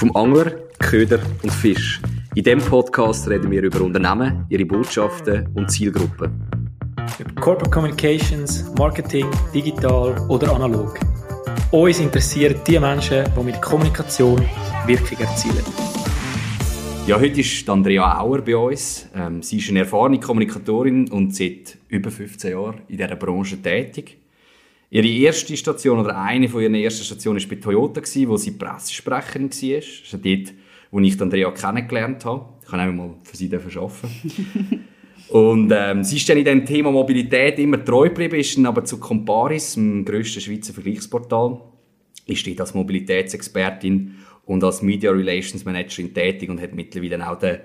Vom Angler, Köder und Fisch. In diesem Podcast reden wir über Unternehmen, ihre Botschaften und Zielgruppen. Über Corporate Communications, Marketing, digital oder analog. Uns interessieren die Menschen, die mit Kommunikation Wirkung erzielen. Ja, heute ist Andrea Auer bei uns. Ähm, sie ist eine erfahrene Kommunikatorin und seit über 15 Jahren in dieser Branche tätig. Ihre erste Station oder eine von ihren ersten Stationen war bei Toyota, wo sie Pressesprecherin war. Das ist dort, wo ich Andrea kennengelernt habe. Ich kann auch mal für sie arbeiten. und ähm, sie ist dann in dem Thema Mobilität immer treu geblieben, ist dann aber zu Comparis, dem grössten Schweizer Vergleichsportal, ist dort als Mobilitätsexpertin und als Media Relations Managerin tätig und hat mittlerweile auch den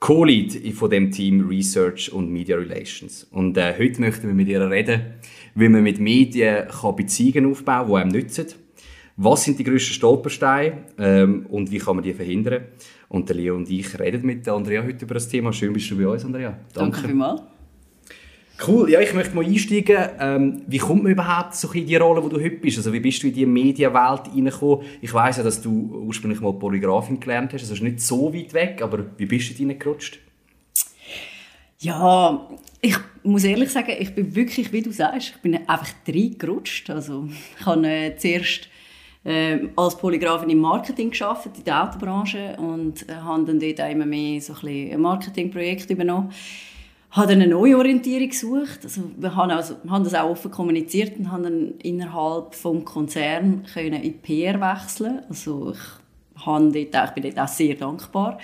Co-Lead von dem Team Research und Media Relations. Und äh, heute möchten wir mit ihr reden, wie man mit Medien kann Beziehungen aufbauen kann, die einem nützen. Was sind die grössten Stolpersteine ähm, und wie kann man die verhindern? Und der Leo und ich reden mit Andrea heute über das Thema. Schön bist du bei uns, Andrea. Danke, Danke vielmals. Cool. Ja, ich möchte mal einsteigen. Ähm, wie kommt man überhaupt so in die Rolle, wo du heute bist? Also wie bist du in die Medienwelt reingekommen? Ich weiß ja, dass du ursprünglich mal Polygrafin gelernt hast. Also ist nicht so weit weg, aber wie bist du reingerutscht? Ja, ich muss ehrlich sagen, ich bin wirklich, wie du sagst, ich bin einfach reingerutscht. Also ich habe äh, zuerst äh, als Polygrafin im Marketing geschafft in der Autobranche und äh, habe dann dort immer mehr so ein, ein Marketingprojekt übernommen habe eine Neuorientierung gesucht. Also wir haben, also, haben das auch offen kommuniziert und haben dann innerhalb des Konzerns in PR wechseln. Also ich, habe dort, ich bin dort auch sehr dankbar.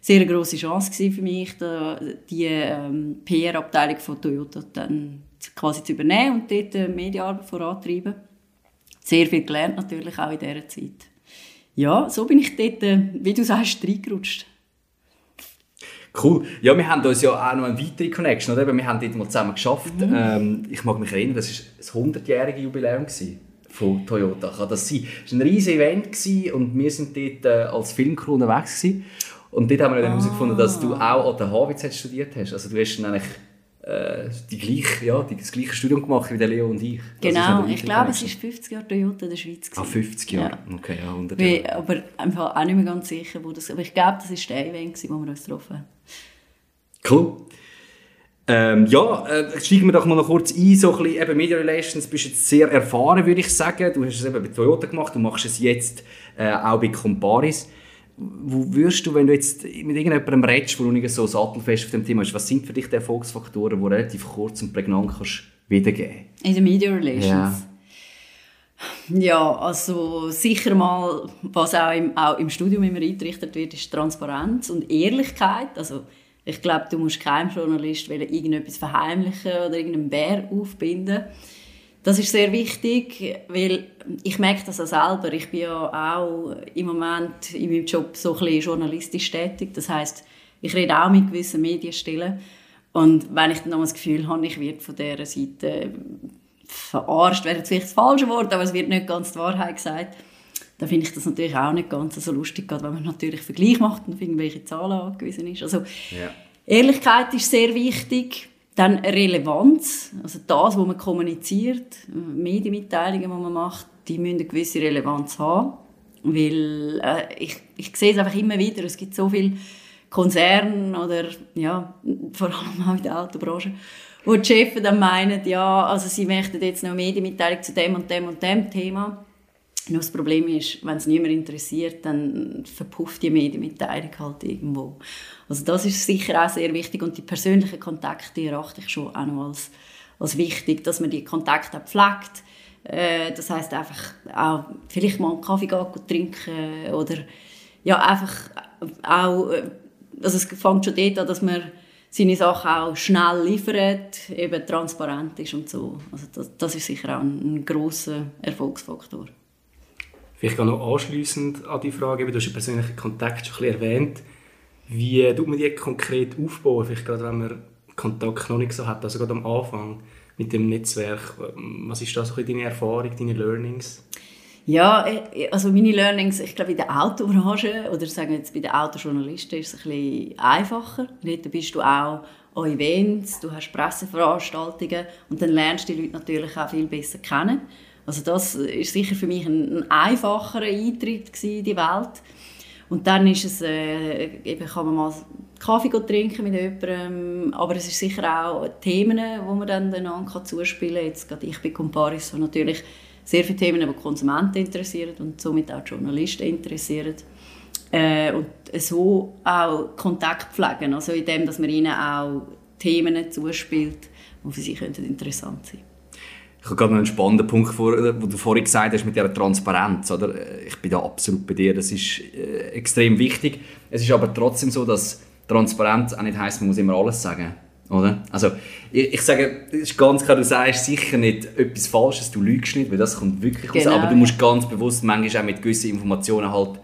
Sehr eine grosse Chance für mich, die ähm, PR-Abteilung von Toyota dann quasi zu übernehmen und dort äh, Medienarbeit vorantreiben. Sehr viel gelernt natürlich auch in dieser Zeit. Ja, so bin ich dort, äh, wie du sagst, reingerutscht. Cool. Ja, wir haben uns ja auch noch eine weitere Connection, oder? Wir haben dort mal zusammen geschafft. Mhm. Ähm, ich mag mich erinnern, das war das 100-jährige Jubiläum von Toyota. Kann das sein? Es war ein riesiges Event und wir sind dort äh, als Filmcrew unterwegs gewesen. Und dort haben wir dann ah. herausgefunden, dass du auch an der HWZ studiert hast. Also du hast dann eigentlich äh, die gleiche, ja, das gleiche Studium gemacht wie der Leo und ich. Genau, ich glaube, es war 50 Jahre Toyota in der Schweiz. Ah, 50 Jahre, ja. okay, ja, 100 Jahre. aber einfach auch nicht mehr ganz sicher, wo das, aber ich glaube, das war der Event, wo wir uns getroffen haben. Cool. Ähm, ja, äh, steigen wir doch mal noch kurz ein, so ein bisschen, eben Media Relations, bist jetzt sehr erfahren, würde ich sagen. Du hast es eben bei Toyota gemacht, du machst es jetzt äh, auch bei Comparis. Wo würdest du, wenn du jetzt mit irgendjemandem redest, der nicht so sattelfest auf dem Thema ist, was sind für dich die Erfolgsfaktoren, die relativ kurz und prägnant kannst wiedergeben In den Media Relations? Ja. Ja, also sicher mal, was auch im, auch im Studium immer eingerichtet wird, ist Transparenz und Ehrlichkeit. Also ich glaube, du musst keinem Journalist irgendetwas verheimlichen oder irgendeinen Bär aufbinden. Das ist sehr wichtig, weil ich merke das auch selber. Ich bin ja auch im Moment in meinem Job so ein bisschen journalistisch tätig. Das heißt, ich rede auch mit gewissen Medienstellen. Und wenn ich dann das Gefühl habe, ich werde von dieser Seite verarscht, wäre jetzt vielleicht das falsche Wort, aber es wird nicht ganz die Wahrheit gesagt, dann finde ich das natürlich auch nicht ganz so lustig, gerade wenn man natürlich Vergleich macht und auf irgendwelche Zahlen angewiesen ist. Also ja. Ehrlichkeit ist sehr wichtig dann Relevanz, also das, was man kommuniziert, Medienmitteilungen, die man macht, die müssen eine gewisse Relevanz haben. Weil äh, ich, ich sehe es einfach immer wieder, es gibt so viele Konzerne oder ja, vor allem auch in der Autobranche, wo die Chefs dann meinen, ja, also sie möchten jetzt noch Medienmitteilung zu dem und dem und dem Thema. Nur das Problem ist, wenn es niemand interessiert, dann verpufft die Medienmitteilung halt irgendwo. Also das ist sicher auch sehr wichtig und die persönlichen Kontakte erachte ich schon auch noch als, als wichtig, dass man die Kontakte auch pflegt. Äh, das heißt einfach auch vielleicht mal einen Kaffee gehen, trinken oder ja einfach auch, äh, also es fängt schon dort an, dass man seine Sachen auch schnell liefert, eben transparent ist und so. Also das, das ist sicher auch ein, ein grosser Erfolgsfaktor. Vielleicht auch noch anschliessend an die Frage, du hast den persönlichen Kontakt schon ein bisschen erwähnt. Wie tut man die konkret aufbauen, vielleicht gerade wenn man Kontakt noch nicht so hat, also gerade am Anfang mit dem Netzwerk. Was ist da so deine Erfahrung, deine Learnings? Ja, äh, also meine Learnings, ich glaube in der Autobranche oder sagen wir jetzt bei den Autojournalisten ist es ein bisschen einfacher. Dort bist du auch an Events, du hast Presseveranstaltungen und dann lernst du die Leute natürlich auch viel besser kennen. Also das ist sicher für mich ein, ein einfacherer Eintritt in die Welt. Und dann ist es, äh, eben kann man mal Kaffee trinken mit jemandem, aber es ist sicher auch Themen, die man dann einander zuspielen kann. Jetzt gerade ich bei Comparis so natürlich sehr viele Themen, die Konsumenten interessieren und somit auch Journalisten interessieren. Äh, und so auch Kontakt pflegen, also indem, dass man ihnen auch Themen zuspielt, die für sie interessant sein könnten. Ich habe gerade noch einen spannenden Punkt, vor, äh, wo du vorhin gesagt hast mit dieser Transparenz. Oder? Ich bin da absolut bei dir. Das ist äh, extrem wichtig. Es ist aber trotzdem so, dass Transparenz auch nicht heisst, man muss immer alles sagen. Oder? Also, ich, ich sage, es ist ganz klar, du sagst sicher nicht etwas Falsches, du lügst nicht, weil das kommt wirklich genau, raus. Aber du musst ganz bewusst manchmal auch mit gewissen Informationen halt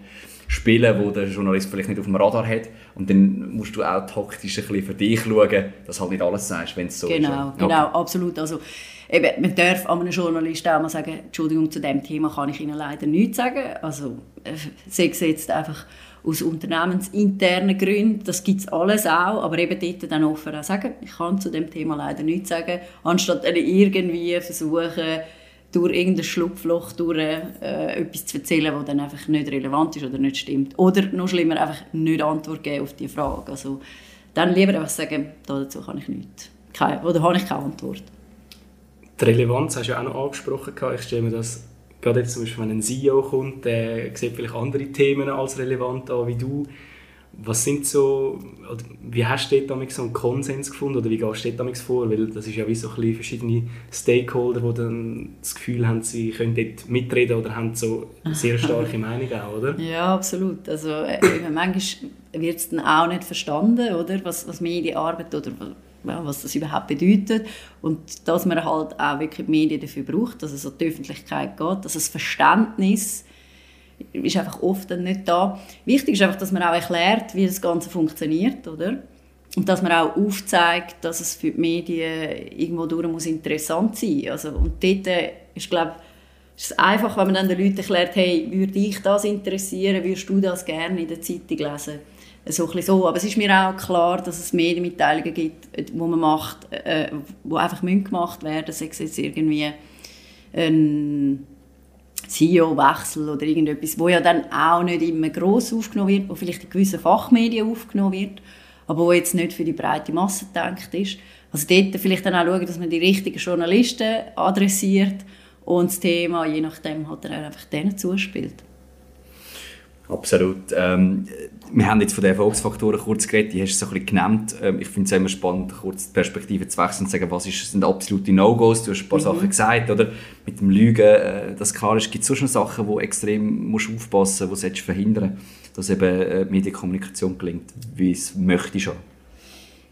spielen, wo der Journalist vielleicht nicht auf dem Radar hat. Und dann musst du auch taktisch ein bisschen für dich schauen, dass halt nicht alles sagst, wenn es so genau, ist. Genau, okay. absolut. Also, eben, man darf einem Journalist auch mal sagen, Entschuldigung, zu diesem Thema kann ich Ihnen leider nichts sagen. Also, äh, sei es jetzt einfach aus unternehmensinternen Gründen, das gibt es alles auch, aber eben dort dann offen auch sagen, ich kann zu dem Thema leider nichts sagen, anstatt irgendwie versuchen, durch irgendein Schlupfloch durch äh, etwas zu erzählen, das dann einfach nicht relevant ist oder nicht stimmt. Oder noch schlimmer, einfach nicht Antwort geben auf die Frage. Also, dann lieber einfach sagen, dazu kann ich nichts. Keine, oder habe ich keine Antwort. Die Relevanz hast du ja auch noch angesprochen. Ich stelle mir das gerade jetzt zum Beispiel, wenn ein CEO kommt, der sieht vielleicht andere Themen als relevant an wie du. Was sind so, wie hast du dort so einen Konsens gefunden oder wie gehst du dort vor? Weil das ist ja wie so ein verschiedene Stakeholder, die dann das Gefühl haben, sie können dort mitreden oder haben so sehr starke Meinung auch, oder? Ja, absolut. Also äh, manchmal wird es dann auch nicht verstanden, oder? Was, was Medienarbeit oder was das überhaupt bedeutet und dass man halt auch wirklich die Medien dafür braucht, dass es an die Öffentlichkeit geht, dass das Verständnis ist einfach oft nicht da. Wichtig ist einfach, dass man auch erklärt, wie das Ganze funktioniert, oder? Und dass man auch aufzeigt, dass es für die Medien irgendwo durch muss interessant sein. Also, und dort äh, ist, glaube ist es einfach, wenn man dann den Leuten erklärt, hey, würde dich das interessieren, würdest du das gerne in der Zeitung lesen? so, ein so. Aber es ist mir auch klar, dass es Medienmitteilungen gibt, die man macht, äh, die einfach gemacht werden sei es jetzt irgendwie ein CEO-Wechsel oder irgendetwas, wo ja dann auch nicht immer gross aufgenommen wird, wo vielleicht in gewissen Fachmedien aufgenommen wird, aber wo jetzt nicht für die breite Masse gedacht ist. Also dort vielleicht dann auch schauen, dass man die richtigen Journalisten adressiert und das Thema je nachdem halt dann einfach denen zuspielt. Absolut. Ähm, wir haben jetzt von den Erfolgsfaktoren kurz geredet, die hast du so ein bisschen genannt. Ähm, ich finde es immer spannend, kurz die Perspektive zu wechseln und zu sagen, was ist, sind absolute No-Gos. Du hast ein paar mhm. Sachen gesagt, oder? Mit dem Lügen, äh, das klar ist, gibt es so schon Sachen, wo extrem musst aufpassen musst, die du verhindern dass eben äh, Medienkommunikation gelingt, wie es möchte schon.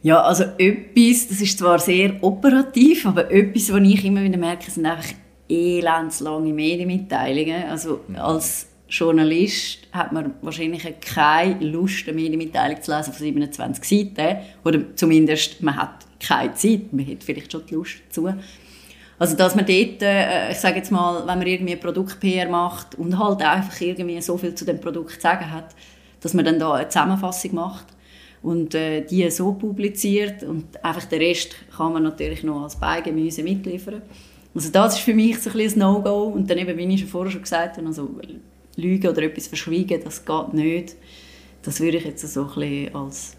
Ja, also etwas, das ist zwar sehr operativ, aber etwas, was ich immer wieder merke, sind einfach elendslange Medienmitteilungen. Also mhm. als Journalist hat man wahrscheinlich keine Lust, eine Medienmitteilung zu lesen von 27 Seiten. Oder zumindest, man hat keine Zeit, man hat vielleicht schon die Lust dazu. Also, dass man dort, äh, ich sage jetzt mal, wenn man irgendwie Produkt-PR macht und halt einfach irgendwie so viel zu dem Produkt zu sagen hat, dass man dann da eine Zusammenfassung macht und äh, die so publiziert und einfach den Rest kann man natürlich noch als Beigemüse mitliefern. Also das ist für mich so ein, ein No-Go und dann eben, wie ich schon vorher schon gesagt habe, also lügen oder etwas verschweigen, das geht nicht. Das würde ich jetzt so ein bisschen als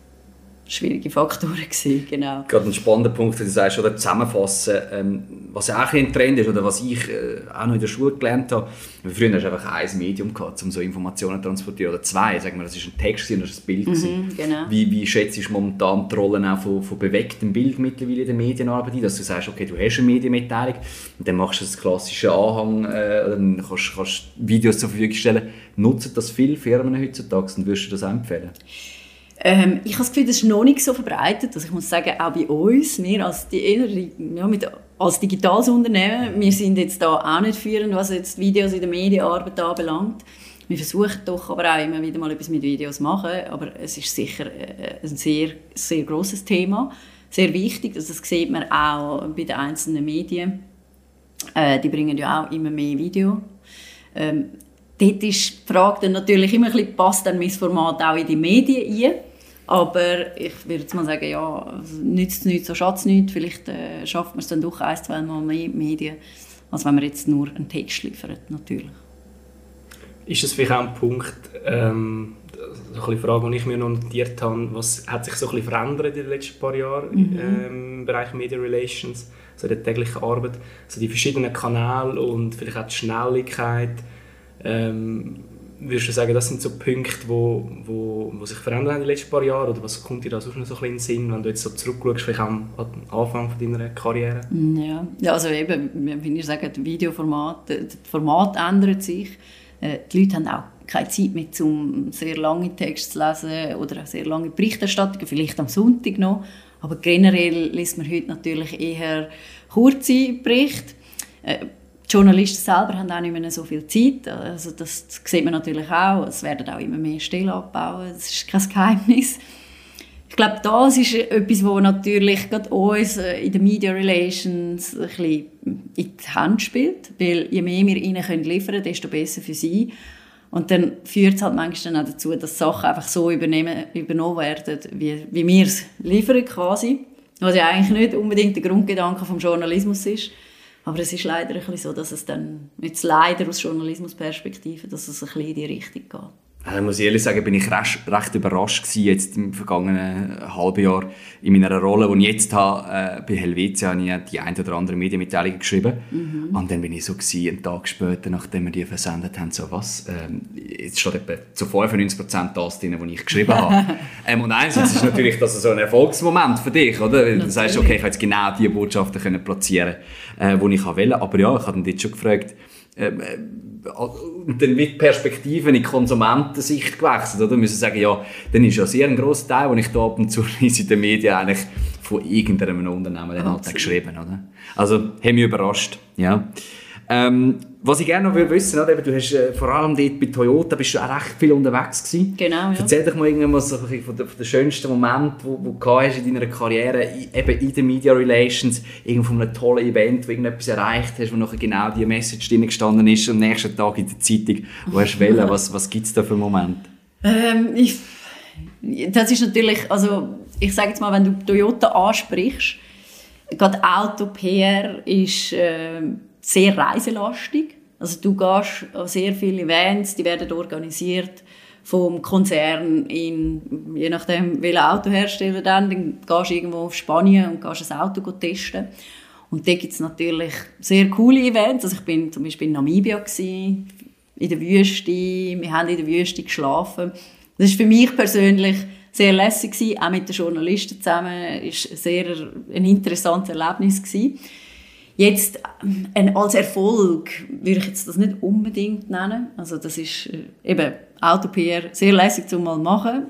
schwierige Faktoren sehen, genau. Gerade ein spannender Punkt, den du sagst, oder zusammenfassen, ähm, was ja auch ein Trend ist, oder was ich äh, auch noch in der Schule gelernt habe. Früher hast du einfach ein Medium gehabt, um so Informationen zu transportieren, oder zwei, sagen wir, das ist ein Text, das ist ein Bild. Mhm, genau. Wie, wie schätzt du momentan die Rollen auch von, von bewegtem Bild mittlerweile in der Medienarbeit ein, dass du sagst, okay, du hast eine Medienmitteilung und dann machst du das klassische Anhang, äh, dann kannst du Videos zur Verfügung stellen. Nutzen das viele Firmen heutzutage und würdest du das auch empfehlen? Ähm, ich habe das Gefühl, das ist noch nicht so verbreitet. Also ich muss sagen, auch bei uns, wir als, ja, als digitales Unternehmen, wir sind jetzt da auch nicht führend, was jetzt Videos in der Medienarbeit anbelangt. Wir versuchen doch aber auch immer wieder mal etwas mit Videos zu machen, aber es ist sicher äh, ein sehr, sehr grosses Thema, sehr wichtig. Also das sieht man auch bei den einzelnen Medien. Äh, die bringen ja auch immer mehr Video. Ähm, dort ist die Frage dann natürlich immer ein bisschen, passt dann mein Format auch in die Medien ein? Aber ich würde jetzt mal sagen, ja, nützt nichts, so schadet es nichts. Vielleicht äh, schafft man es dann doch ein, zwei Mal mehr Medien, als wenn man jetzt nur einen Text liefert, natürlich. Ist es vielleicht auch ein Punkt, ähm, so eine Frage, die ich mir noch notiert habe, was hat sich so ein bisschen verändert in den letzten paar Jahren mhm. ähm, im Bereich Media Relations, also der täglichen Arbeit, also die verschiedenen Kanäle und vielleicht auch die Schnelligkeit. Ähm, würdest du sagen, das sind so Punkte, wo, wo, wo sich verändert haben in den letzten paar Jahren? Oder was kommt dir da sonst noch so ein bisschen in den Sinn, wenn du jetzt so zurückschaust, vielleicht am, Anfang von deiner Karriere? Ja, ja also eben, wenn ich sage, das Videoformat, das Format ändert sich. Äh, die Leute haben auch keine Zeit mehr, um sehr lange Texte zu lesen oder auch sehr lange Berichterstattungen, vielleicht am Sonntag noch. Aber generell liest man heute natürlich eher kurze Berichte. Die Journalisten selber haben auch nicht mehr so viel Zeit. Also das, sieht man natürlich auch. Es werden auch immer mehr Stellen abbauen. Das ist kein Geheimnis. Ich glaube, das ist etwas, was natürlich gerade uns äh, in den Media Relations ein bisschen in die Hand spielt. Weil je mehr wir ihnen können liefern können, desto besser für sie. Und dann führt es halt manchmal auch dazu, dass Sachen einfach so übernehmen, übernommen werden, wie, wie wir es liefern quasi. Was ja eigentlich nicht unbedingt der Grundgedanke vom Journalismus ist. Aber es ist leider ein bisschen so, dass es dann, jetzt leider aus Journalismusperspektive, dass es ein bisschen in die Richtung geht. Also muss ich ehrlich sagen, bin ich recht, recht überrascht gewesen, jetzt im vergangenen halben Jahr in meiner Rolle, die ich jetzt habe, äh, bei Helvetia, habe ich die ein oder andere Medienmitteilung geschrieben. Mhm. Und dann bin ich so gewesen, einen Tag später, nachdem wir die versendet haben, so was, ähm, jetzt steht etwa zu 95% das drin, was ich geschrieben habe. ähm, und einerseits ist natürlich das so ein Erfolgsmoment für dich, oder? Weil du sagst, okay, ich kann jetzt genau diese Botschaften können platzieren, äh, die ich wollte. Aber ja, ich habe dann dort schon gefragt, ähm, äh, und dann wird die Perspektive in Konsumentensicht gewechselt, oder? Wir müssen sagen, ja, dann ist ja sehr ein grosser Teil, den ich da ab und zu in den Medien eigentlich von irgendeinem Unternehmen dann halt geschrieben, oder? Also, hat mich überrascht, ja. Ähm, was ich gerne noch wissen will, du hast äh, vor allem dort bei Toyota bist du auch recht viel unterwegs gewesen. Genau, ja. Erzähl doch mal irgendwas so von den, von den schönsten Momenten, wo, wo du hast in deiner Karriere, eben in den Media Relations, irgend von einem tollen Event, wo irgendetwas erreicht hast, wo nachher genau die Message drin gestanden ist und am nächsten Tag in der Zeitung, wo hast du was, was gibt es da für Momente? Ähm, ich, das ist natürlich, also ich sage jetzt mal, wenn du Toyota ansprichst, gerade Auto-PR ist... Äh, sehr reiselastig. Also du gehst an sehr viele Events, die werden organisiert vom Konzern in, je nachdem, welcher Autohersteller dann, dann gehst du irgendwo auf Spanien und gehst ein Auto testen. Und da gibt es natürlich sehr coole Events. Also ich bin zum Beispiel in Namibia, gewesen, in der Wüste, wir haben in der Wüste geschlafen. Das ist für mich persönlich sehr lässig gewesen, auch mit den Journalisten zusammen. War sehr ein interessantes Erlebnis gewesen. Jetzt äh, als Erfolg würde ich jetzt das nicht unbedingt nennen. Also das ist äh, eben Auto-PR sehr lässig zu mal machen.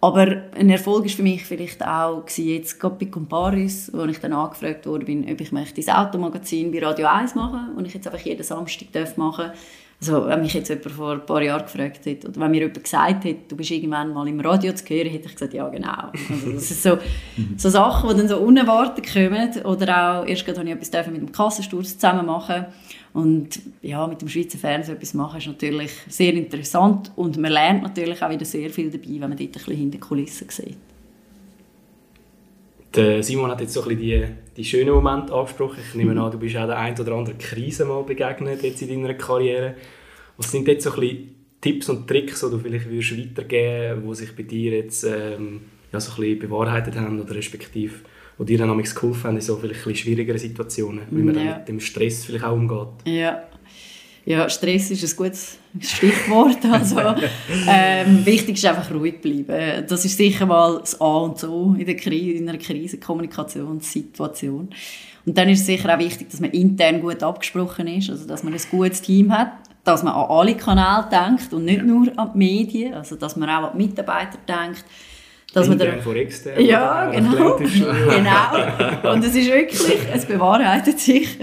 Aber ein Erfolg ist für mich vielleicht auch jetzt gerade bei Comparis, wo ich dann angefragt wurde, ob ich möchte das Automagazin bei Radio 1 machen und ich jetzt einfach jeden Samstag machen darf also, wenn mich jetzt jemand vor ein paar Jahren gefragt hätte, oder wenn mir jemand gesagt hätte, du bist irgendwann mal im Radio zu hören, hätte ich gesagt, ja, genau. Also, das sind so, so Sachen, die dann so unerwartet kommen. Oder auch, erst gerade habe ich etwas mit dem Kassensturz zusammen machen. Und ja, mit dem Schweizer Fernsehen etwas machen, ist natürlich sehr interessant. Und man lernt natürlich auch wieder sehr viel dabei, wenn man dort ein bisschen hinter Kulissen sieht. Der Simon hat jetzt so ein bisschen die, die schönen Momente angesprochen. Ich nehme an, du bist auch der ein oder anderen Krise mal begegnet jetzt in deiner Karriere. Was sind jetzt so ein bisschen Tipps und Tricks, die du vielleicht würdest weitergeben würdest, die sich bei dir jetzt ähm, ja, so ein bisschen bewahrheitet haben oder respektive wo dir dann geholfen haben in so vielleicht ein schwierigeren Situationen, wie man ja. dann mit dem Stress vielleicht auch umgeht? Ja, ja, Stress ist ein gutes Stichwort. Also, ähm, wichtig ist einfach ruhig bleiben. Das ist sicher mal das A und so in, der Krise, in einer Krisenkommunikationssituation. Und dann ist es sicher auch wichtig, dass man intern gut abgesprochen ist, also dass man ein gutes Team hat, dass man an alle Kanäle denkt und nicht nur an die Medien, also dass man auch an die Mitarbeiter denkt. Dass man vor extern. Ja, genau. genau. Und es ist wirklich, es bewahrheitet sich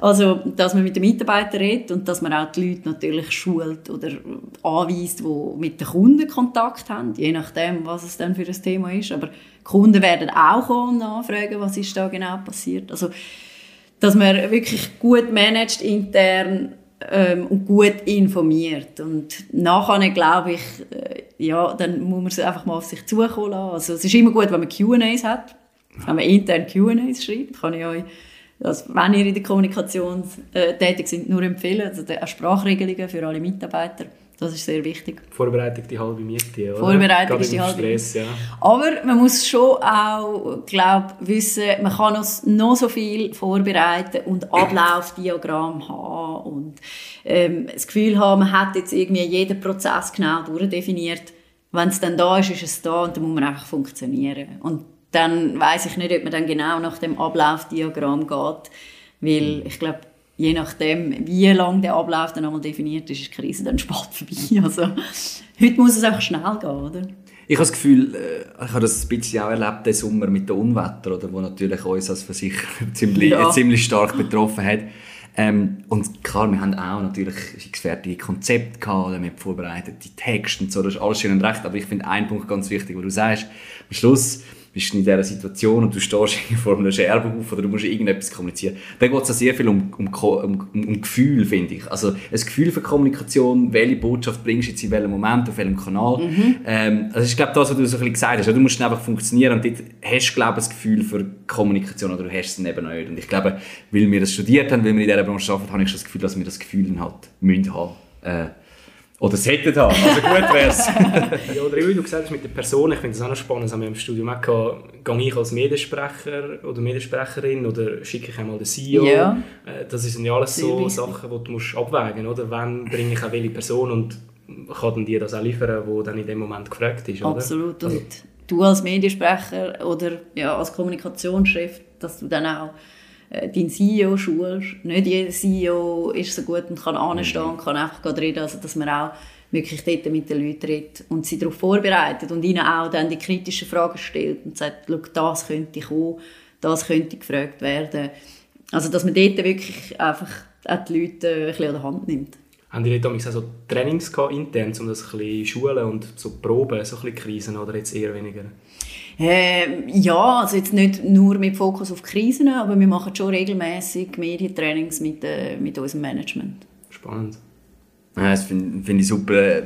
also, dass man mit den Mitarbeitern redet und dass man auch die Leute natürlich schult oder anweist, die mit den Kunden Kontakt haben, je nachdem, was es dann für ein Thema ist. Aber Kunden werden auch kommen und nachfragen, was ist da genau passiert. Also, dass man wirklich gut managt intern ähm, und gut informiert. Und nachher glaube ich, äh, ja, dann muss man es einfach mal auf sich zukommen lassen. Also es ist immer gut, wenn man Q&As hat, wenn man intern Q&As schreibt, kann ich euch also, wenn ihr in der Kommunikation äh, tätig seid, nur empfehlen. Also auch Sprachregelungen für alle Mitarbeiter. Das ist sehr wichtig. Vorbereitung die halbe Miete, oder? Vorbereitung ist die halbe Stress, ja. Aber man muss schon auch, glaube wissen, man kann noch, noch so viel vorbereiten und Ablaufdiagramm haben und ähm, das Gefühl haben, man hat jetzt irgendwie jeden Prozess genau durchdefiniert. Wenn es dann da ist, ist es da und dann muss man einfach funktionieren. Und dann weiß ich nicht, ob man dann genau nach dem Ablaufdiagramm geht, weil ich glaube, je nachdem, wie lange der Ablauf dann einmal definiert ist, ist die Krise dann spät vorbei. Also, heute muss es einfach schnell gehen, oder? Ich habe das Gefühl, äh, ich habe das ein bisschen auch erlebt, den Sommer mit den Unwetter, oder, wo natürlich uns als Versicherer ziemlich, ja. ziemlich stark betroffen hat. Ähm, und klar, wir haben auch natürlich fertige Konzepte gehabt, wir haben vorbereitete Texte und so, das ist alles schön und recht, aber ich finde einen Punkt ganz wichtig, wo du sagst, am Schluss bist in dieser Situation und du stehst vor einem Scherbenhaufen oder du musst irgendetwas kommunizieren. Dann geht es sehr viel um, um, um, um Gefühl, finde ich. Also ein Gefühl für Kommunikation, welche Botschaft bringst du jetzt in welchem Moment, auf welchem Kanal. Mhm. Ähm, also ich glaube, das, was du so ein bisschen gesagt hast, du musst einfach funktionieren und dort hast du, glaube ich, das Gefühl für Kommunikation oder du hast es eben nicht. Und ich glaube, weil wir das studiert haben, weil wir in dieser Branche arbeiten, habe ich schon das Gefühl, dass wir das Gefühl halt müssen haben. Äh, oder es hätten haben. Also gut wäre es. ja, oder wie du gesagt hast mit der Person, ich finde das auch noch spannend, das haben wir im Studium auch gehabt, gehe ich als Mediensprecher oder Mediensprecherin oder schicke ich einmal den CEO. Ja. Äh, das sind ja alles so wichtig. Sachen, die du musst abwägen musst. Wann bringe ich auch welche Person und kann dann die das auch liefern, die dann in dem Moment gefragt ist. Oder? Absolut. Und also. du als Mediensprecher oder ja, als Kommunikationschef, dass du dann auch äh, deinen CEO schulst. Nicht jeder CEO ist so gut und kann anstehen und kann einfach reden. Also, dass man auch wirklich dort mit den Leuten redet und sie darauf vorbereitet und ihnen auch dann die kritischen Fragen stellt und sagt, das könnte kommen, das könnte gefragt werden. Also, dass man dort wirklich einfach auch die Leute ein bisschen an der Hand nimmt. Haben die dort auch so Trainings gehabt, intern, um das ein bisschen schulen und so proben, so ein bisschen Krisen oder jetzt eher weniger? Äh, ja, also jetzt nicht nur mit Fokus auf Krisen, aber wir machen schon regelmäßig Medientrainings mit, äh, mit unserem Management. Spannend. Ja, das finde find ich super.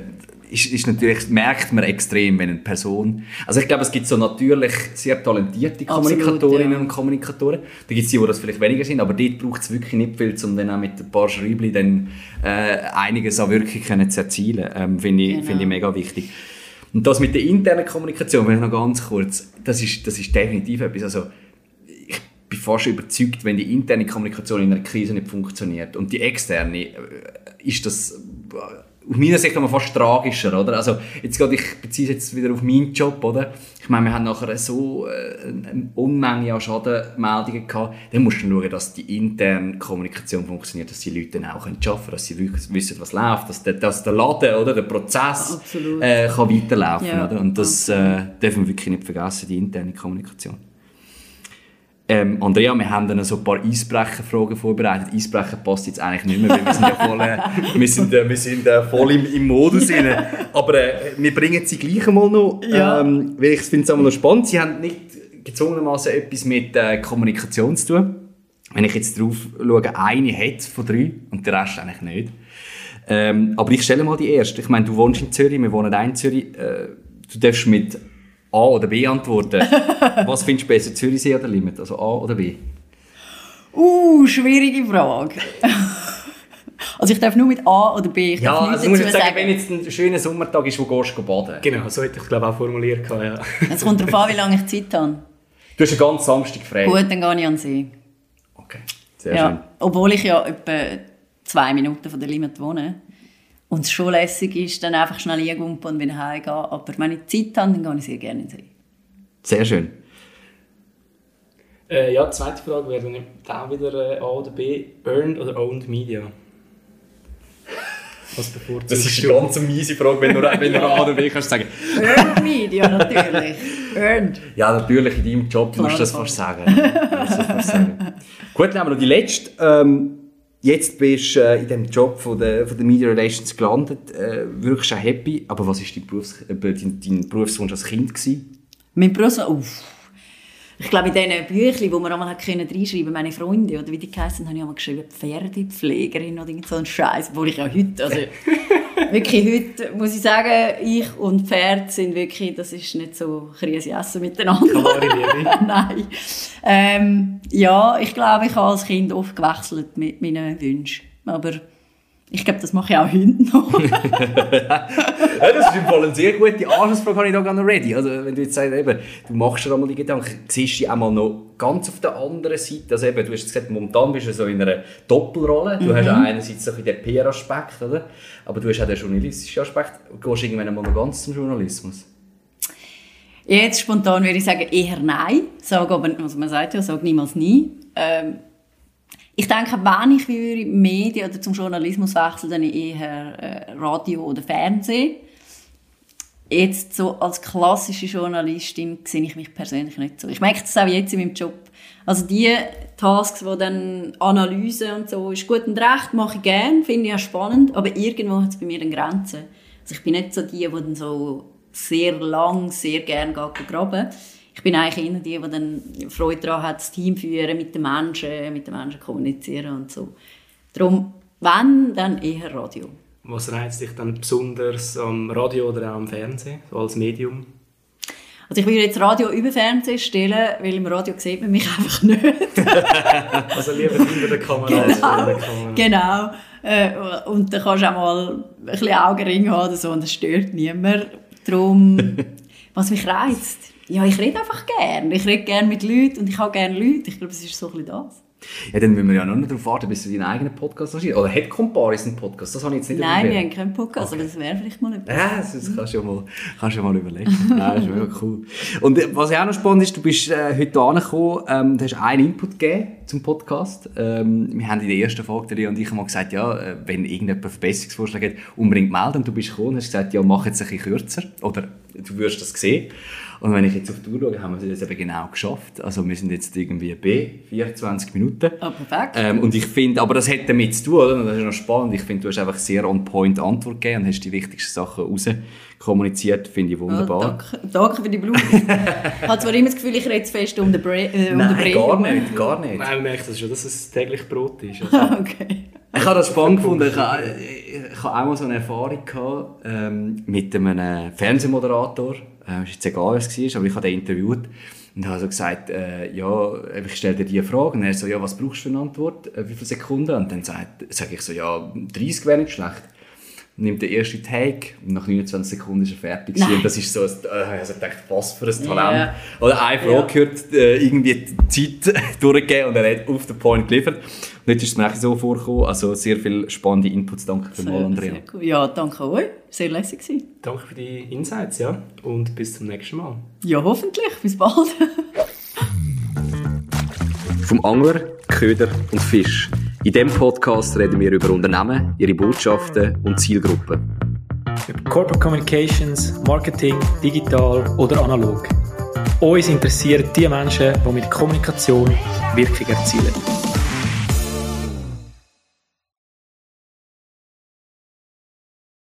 Ist, ist natürlich, merkt man extrem, wenn eine Person... Also ich glaube, es gibt so natürlich sehr talentierte Kommunikatorinnen ja. und Kommunikatoren. Da gibt es die, die das vielleicht weniger sind, aber dort braucht es wirklich nicht viel, um dann auch mit ein paar Schreibli dann äh, einiges auch wirklich zu erzielen. Ähm, finde ich, genau. find ich mega wichtig. Und das mit der internen Kommunikation, wenn ich noch ganz kurz, das ist, das ist definitiv etwas, also ich bin fast überzeugt, wenn die interne Kommunikation in einer Krise nicht funktioniert und die externe, äh, ist das aus meiner Sicht noch fast tragischer, oder? Also, jetzt gerade, ich beziehe jetzt wieder auf meinen Job, oder? Ich meine, wir haben nachher so äh, eine Unmenge an Schadenmeldungen gehabt. Dann musst du schauen, dass die interne Kommunikation funktioniert, dass die Leute dann auch arbeiten können, dass sie wirklich wissen, was läuft, dass der, dass der Laden, oder? Der Prozess äh, kann weiterlaufen, ja, oder? Und das äh, dürfen wir wirklich nicht vergessen, die interne Kommunikation. Ähm, Andrea, wir haben dann so ein paar Eisbrecherfragen vorbereitet. Eisbrecher passt jetzt eigentlich nicht mehr, weil wir sind ja voll, äh, wir sind, äh, wir sind äh, voll im, im Modus rein. Aber äh, wir bringen sie gleich einmal noch, ja. ähm, weil ich finde es einmal noch spannend. Sie haben nicht gezwungenermaßen etwas mit äh, Kommunikation zu tun. Wenn ich jetzt drauf schaue, eine hat von drei und der Rest eigentlich nicht. Ähm, aber ich stelle mal die erste. Ich meine, du wohnst in Zürich, wir wohnen auch in Zürich. Äh, du darfst mit A oder B antworten. Was findest du besser, Zürichsee oder Limit? Also A oder B? Uh, schwierige Frage. Also ich darf nur mit A oder B. Ich ja, also muss ich sagen, sagen, wenn jetzt ein schöner Sommertag ist, wo gehst du baden. Genau, so hätte ich glaube auch formuliert. Ja. Es kommt darauf an, wie lange ich Zeit habe. Du hast einen ganz Samstag frei. Gut, dann gehe ich an See. Okay, sehr ja, schön. Obwohl ich ja etwa zwei Minuten von der Limit wohne. Und es schon lässig ist, dann einfach schnell eingumpen und wieder heimgehen. Aber wenn ich Zeit habe, dann gehe ich sehr gerne in den See. Sehr schön. Äh, ja, die zweite Frage wäre dann auch wieder äh, A oder B. Earned oder Owned Media? Was bevorzugst Das ist eine ganz miese Frage, wenn du, wenn du A oder B kannst sagen. Earned Media, natürlich. Earned. Ja, natürlich, in deinem Job musst du das fast sagen. sagen. Gut, dann haben wir noch die letzte. Ähm, Jetzt bist du äh, in dem Job von der, von der Media Relations gelandet, äh, wirkst du happy, aber was war dein, Berufs äh, dein, dein Berufswunsch als Kind? Gewesen? Mein Berufswunsch? Ich glaube, in diesen Büchern, die man einmal reinschreiben konnte, meine Freunde, oder wie die geheißen, habe ich einmal geschrieben, Pferdepflegerin oder irgend so ein Scheiß, obwohl ich ja heute, also, wirklich heute muss ich sagen, ich und Pferd sind wirklich, das ist nicht so Krise essen miteinander. Nein. Ähm, ja, ich glaube, ich habe als Kind oft gewechselt mit meinen Wünschen. Aber ich glaube, das mache ich auch heute noch. Ja, das ist im Fall eine sehr gute Anschlussfrage, habe ich da gar noch ready. Also, wenn du jetzt sagst, eben, du machst dir einmal die Gedanken, siehst du dich einmal noch ganz auf der anderen Seite, also eben, du hast gesagt, momentan bist du so in einer Doppelrolle, du hast einerseits so den PR-Aspekt, oder? aber du hast auch den journalistischen Aspekt, du gehst irgendwann einmal noch ganz zum Journalismus. Jetzt spontan würde ich sagen eher nein. Sag aber, also man sagt ja, sag niemals nie. Ähm, ich denke, wenn ich würde Medien oder zum Journalismus wechseln, dann eher äh, Radio oder Fernsehen. Jetzt so als klassische Journalistin sehe ich mich persönlich nicht so. Ich merke das auch jetzt in meinem Job. Also die Tasks, wo dann Analyse und so ist gut und recht, mache ich gerne, finde ich auch spannend, aber irgendwo hat es bei mir eine Grenze. Also ich bin nicht so die, die dann so sehr lang, sehr gerne graben. Ich bin eigentlich eher die, die dann Freude daran hat, das Team führen, mit den Menschen, mit den Menschen kommunizieren und so. Darum, wenn, dann eher Radio. Was reizt dich dann besonders am Radio oder auch am Fernsehen, so als Medium? Also ich würde jetzt Radio über Fernsehen stellen, weil im Radio sieht man mich einfach nicht. Also lieber hinter der Kamera als vor der Kamera. genau. Äh, und dann kannst du auch mal ein bisschen Augenring haben oder so und das stört niemand. Darum, was mich reizt, ja, ich rede einfach gern. Ich rede gern mit Leuten und ich habe gerne Leute. Ich glaube, es ist so ein bisschen das. Ja, dann müssen wir ja noch nicht darauf warten, bis du deinen eigenen Podcast hast. Oder hat Comparis einen Podcast? Das habe ich jetzt nicht Nein, wir haben keinen Podcast, aber das wäre vielleicht mal etwas. Ja, das kannst du ja mal, kannst ja mal überlegen. Nein, das ist mega cool. Und äh, was ja auch noch spannend ist, du bist äh, heute angekommen, ähm, du hast einen Input gegeben zum Podcast. Ähm, wir haben in der ersten Folge, der und ich, mal gesagt, ja, äh, wenn irgendjemand Verbesserungsvorschläge hat, unbedingt melden. Und du bist gekommen und hast gesagt, ja, mach jetzt ein bisschen kürzer. Oder du wirst das sehen. Und wenn ich jetzt auf die Uhr schaue, haben wir das eben genau geschafft. Also wir sind jetzt irgendwie bei 24 Minuten. Ah, perfekt. Ähm, und ich finde, aber das hat damit zu tun, oder? Und das ist noch spannend. Ich finde, du hast einfach sehr on point Antwort gegeben und hast die wichtigsten Sachen rauskommuniziert. Finde ich wunderbar. danke, danke für die Blume. ich habe zwar immer das Gefühl, ich rede zu fest um den Bre äh, um Nein, gar herum. nicht, gar nicht. Man merkt das schon, dass es täglich Brot ist. Also, okay. Ich habe das spannend gefunden. Ich habe, ich habe auch mal so eine Erfahrung gehabt, ähm, mit einem Fernsehmoderator. Äh, ist egal, was es war, aber ich habe den interviewt. Und habe so gesagt, äh, ja, ich stelle dir diese Frage. Und er so, ja, was brauchst du für eine Antwort? Äh, wie viele Sekunden? Und dann sage sag ich so, ja, 30 wäre nicht schlecht. Nimmt den ersten Take und nach 29 Sekunden ist er fertig. Nein. Und das ist so, ein, äh, also ich dachte, was für ein Talent. Ja. Oder eine Frage Ja. gehört, äh, irgendwie die Zeit durchgegeben und er hat auf den Point geliefert. Und jetzt ist es mir so vorgekommen, also sehr viele spannende Inputs, danke vielmals, Andrea. Sehr cool. Ja, danke euch. Sehr lässig gewesen. danke für die Insights, ja. Und bis zum nächsten Mal. Ja, hoffentlich. Bis bald. Vom Angler, Köder und Fisch. In diesem Podcast reden wir über Unternehmen, ihre Botschaften und Zielgruppen. Über Corporate Communications, Marketing, digital oder analog. Uns interessieren die Menschen, die mit Kommunikation Wirkung erzielen.